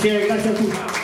Fabrizio